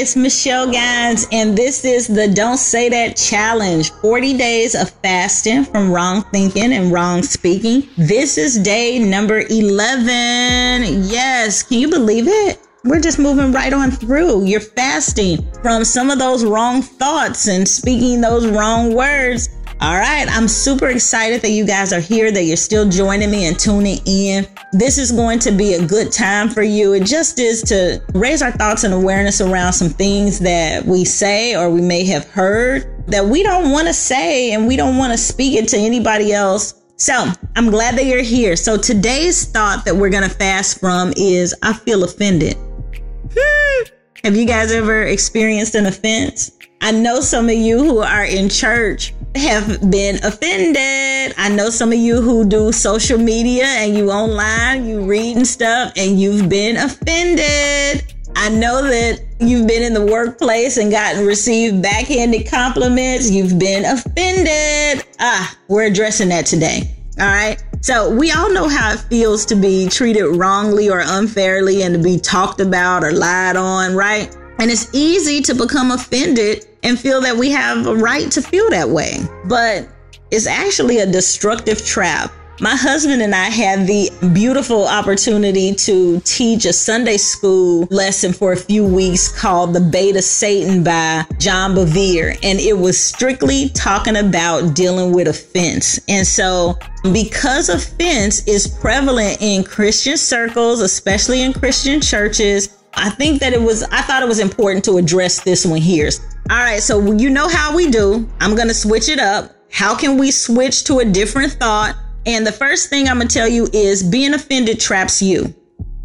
It's Michelle Gines, and this is the Don't Say That Challenge 40 days of fasting from wrong thinking and wrong speaking. This is day number 11. Yes, can you believe it? We're just moving right on through. You're fasting from some of those wrong thoughts and speaking those wrong words all right, I'm super excited that you guys are here, that you're still joining me and tuning in. This is going to be a good time for you. It just is to raise our thoughts and awareness around some things that we say or we may have heard that we don't want to say and we don't want to speak it to anybody else. So I'm glad that you're here. So today's thought that we're going to fast from is I feel offended. Hmm. Have you guys ever experienced an offense? I know some of you who are in church have been offended. I know some of you who do social media and you online, you read and stuff and you've been offended. I know that you've been in the workplace and gotten received backhanded compliments. You've been offended. Ah, we're addressing that today. All right. So we all know how it feels to be treated wrongly or unfairly and to be talked about or lied on, right? And it's easy to become offended and feel that we have a right to feel that way. But it's actually a destructive trap. My husband and I had the beautiful opportunity to teach a Sunday school lesson for a few weeks called The Bait of Satan by John Bevere. And it was strictly talking about dealing with offense. And so because offense is prevalent in Christian circles, especially in Christian churches, I think that it was, I thought it was important to address this one here. All right, so you know how we do. I'm going to switch it up. How can we switch to a different thought? And the first thing I'm going to tell you is being offended traps you.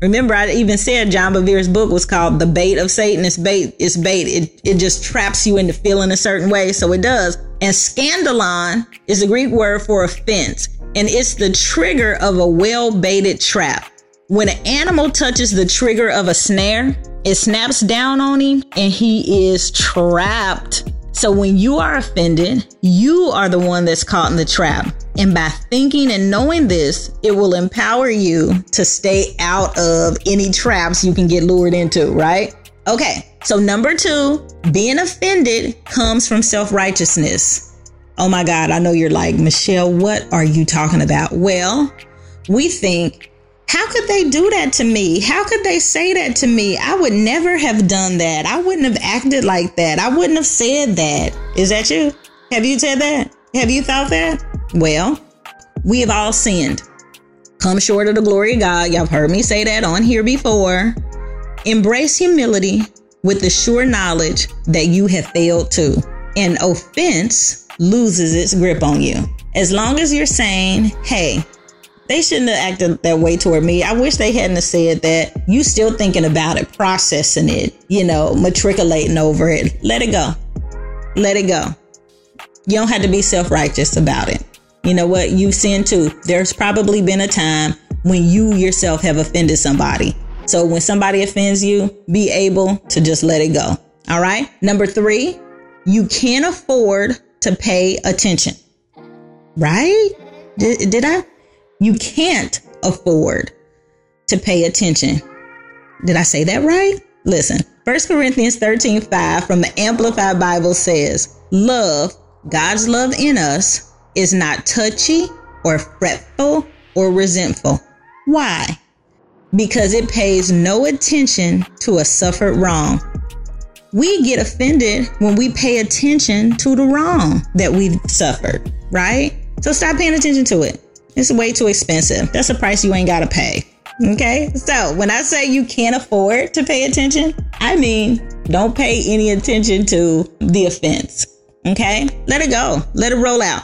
Remember, I even said John Bevere's book was called The Bait of Satan. It's bait, it's bait. It, it just traps you into feeling a certain way. So it does. And scandalon is a Greek word for offense, and it's the trigger of a well baited trap. When an animal touches the trigger of a snare, it snaps down on him and he is trapped. So when you are offended, you are the one that's caught in the trap. And by thinking and knowing this, it will empower you to stay out of any traps you can get lured into, right? Okay, so number two, being offended comes from self righteousness. Oh my God, I know you're like, Michelle, what are you talking about? Well, we think how could they do that to me? How could they say that to me? I would never have done that. I wouldn't have acted like that. I wouldn't have said that. Is that you? Have you said that? Have you thought that? Well, we have all sinned. Come short of the glory of God. Y'all have heard me say that on here before. Embrace humility with the sure knowledge that you have failed too. And offense loses its grip on you. As long as you're saying, hey, they shouldn't have acted that way toward me. I wish they hadn't said that. You still thinking about it, processing it, you know, matriculating over it. Let it go. Let it go. You don't have to be self righteous about it. You know what? You've sinned too. There's probably been a time when you yourself have offended somebody. So when somebody offends you, be able to just let it go. All right. Number three, you can't afford to pay attention. Right? Did, did I? You can't afford to pay attention. Did I say that right? Listen, 1 Corinthians 13 5 from the Amplified Bible says, Love, God's love in us, is not touchy or fretful or resentful. Why? Because it pays no attention to a suffered wrong. We get offended when we pay attention to the wrong that we've suffered, right? So stop paying attention to it. It's way too expensive. That's a price you ain't got to pay. Okay. So when I say you can't afford to pay attention, I mean, don't pay any attention to the offense. Okay. Let it go. Let it roll out.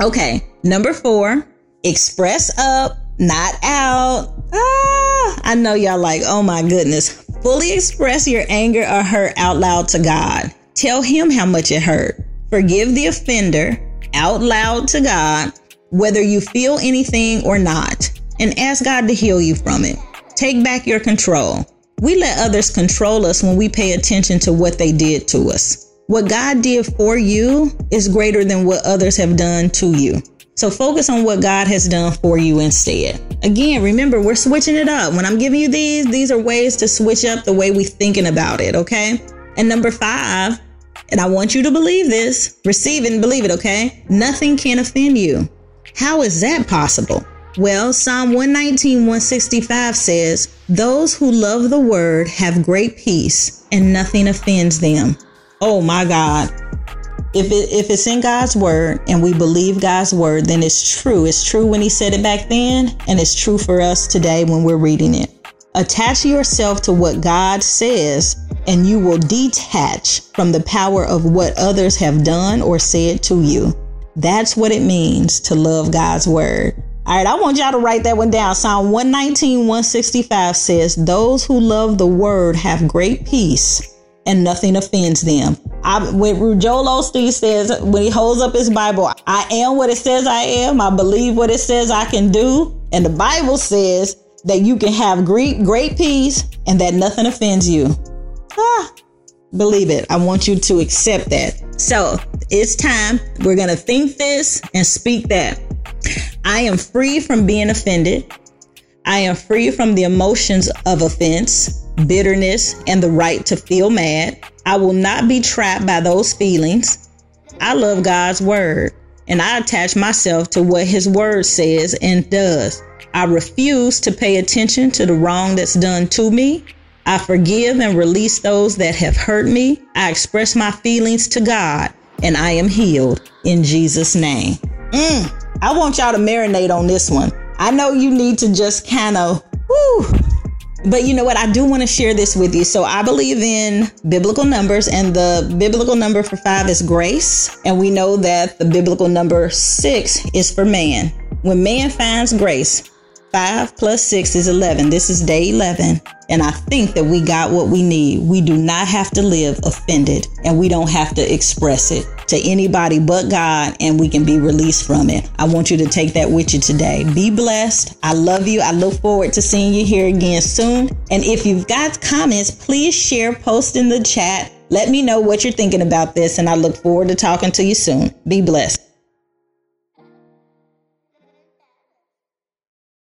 Okay. Number four, express up, not out. Ah, I know y'all like, oh my goodness. Fully express your anger or hurt out loud to God. Tell him how much it hurt. Forgive the offender out loud to God whether you feel anything or not, and ask God to heal you from it. Take back your control. We let others control us when we pay attention to what they did to us. What God did for you is greater than what others have done to you. So focus on what God has done for you instead. Again, remember, we're switching it up. When I'm giving you these, these are ways to switch up the way we're thinking about it, okay? And number five, and I want you to believe this, receive and believe it, okay? Nothing can offend you. How is that possible? Well, Psalm 119, 165 says, Those who love the word have great peace, and nothing offends them. Oh my God. If, it, if it's in God's word and we believe God's word, then it's true. It's true when He said it back then, and it's true for us today when we're reading it. Attach yourself to what God says, and you will detach from the power of what others have done or said to you. That's what it means to love God's word. All right, I want y'all to write that one down. Psalm 119, 165 says, Those who love the word have great peace and nothing offends them. I, when Joel Osteen says, when he holds up his Bible, I am what it says I am. I believe what it says I can do. And the Bible says that you can have great, great peace and that nothing offends you. Ah, believe it. I want you to accept that. So it's time. We're going to think this and speak that. I am free from being offended. I am free from the emotions of offense, bitterness, and the right to feel mad. I will not be trapped by those feelings. I love God's word and I attach myself to what his word says and does. I refuse to pay attention to the wrong that's done to me. I forgive and release those that have hurt me. I express my feelings to God and I am healed in Jesus' name. Mm. I want y'all to marinate on this one. I know you need to just kind of, whoo. But you know what? I do want to share this with you. So I believe in biblical numbers, and the biblical number for five is grace. And we know that the biblical number six is for man. When man finds grace, five plus six is 11. This is day 11. And I think that we got what we need. We do not have to live offended and we don't have to express it to anybody but God and we can be released from it. I want you to take that with you today. Be blessed. I love you. I look forward to seeing you here again soon. And if you've got comments, please share, post in the chat. Let me know what you're thinking about this and I look forward to talking to you soon. Be blessed.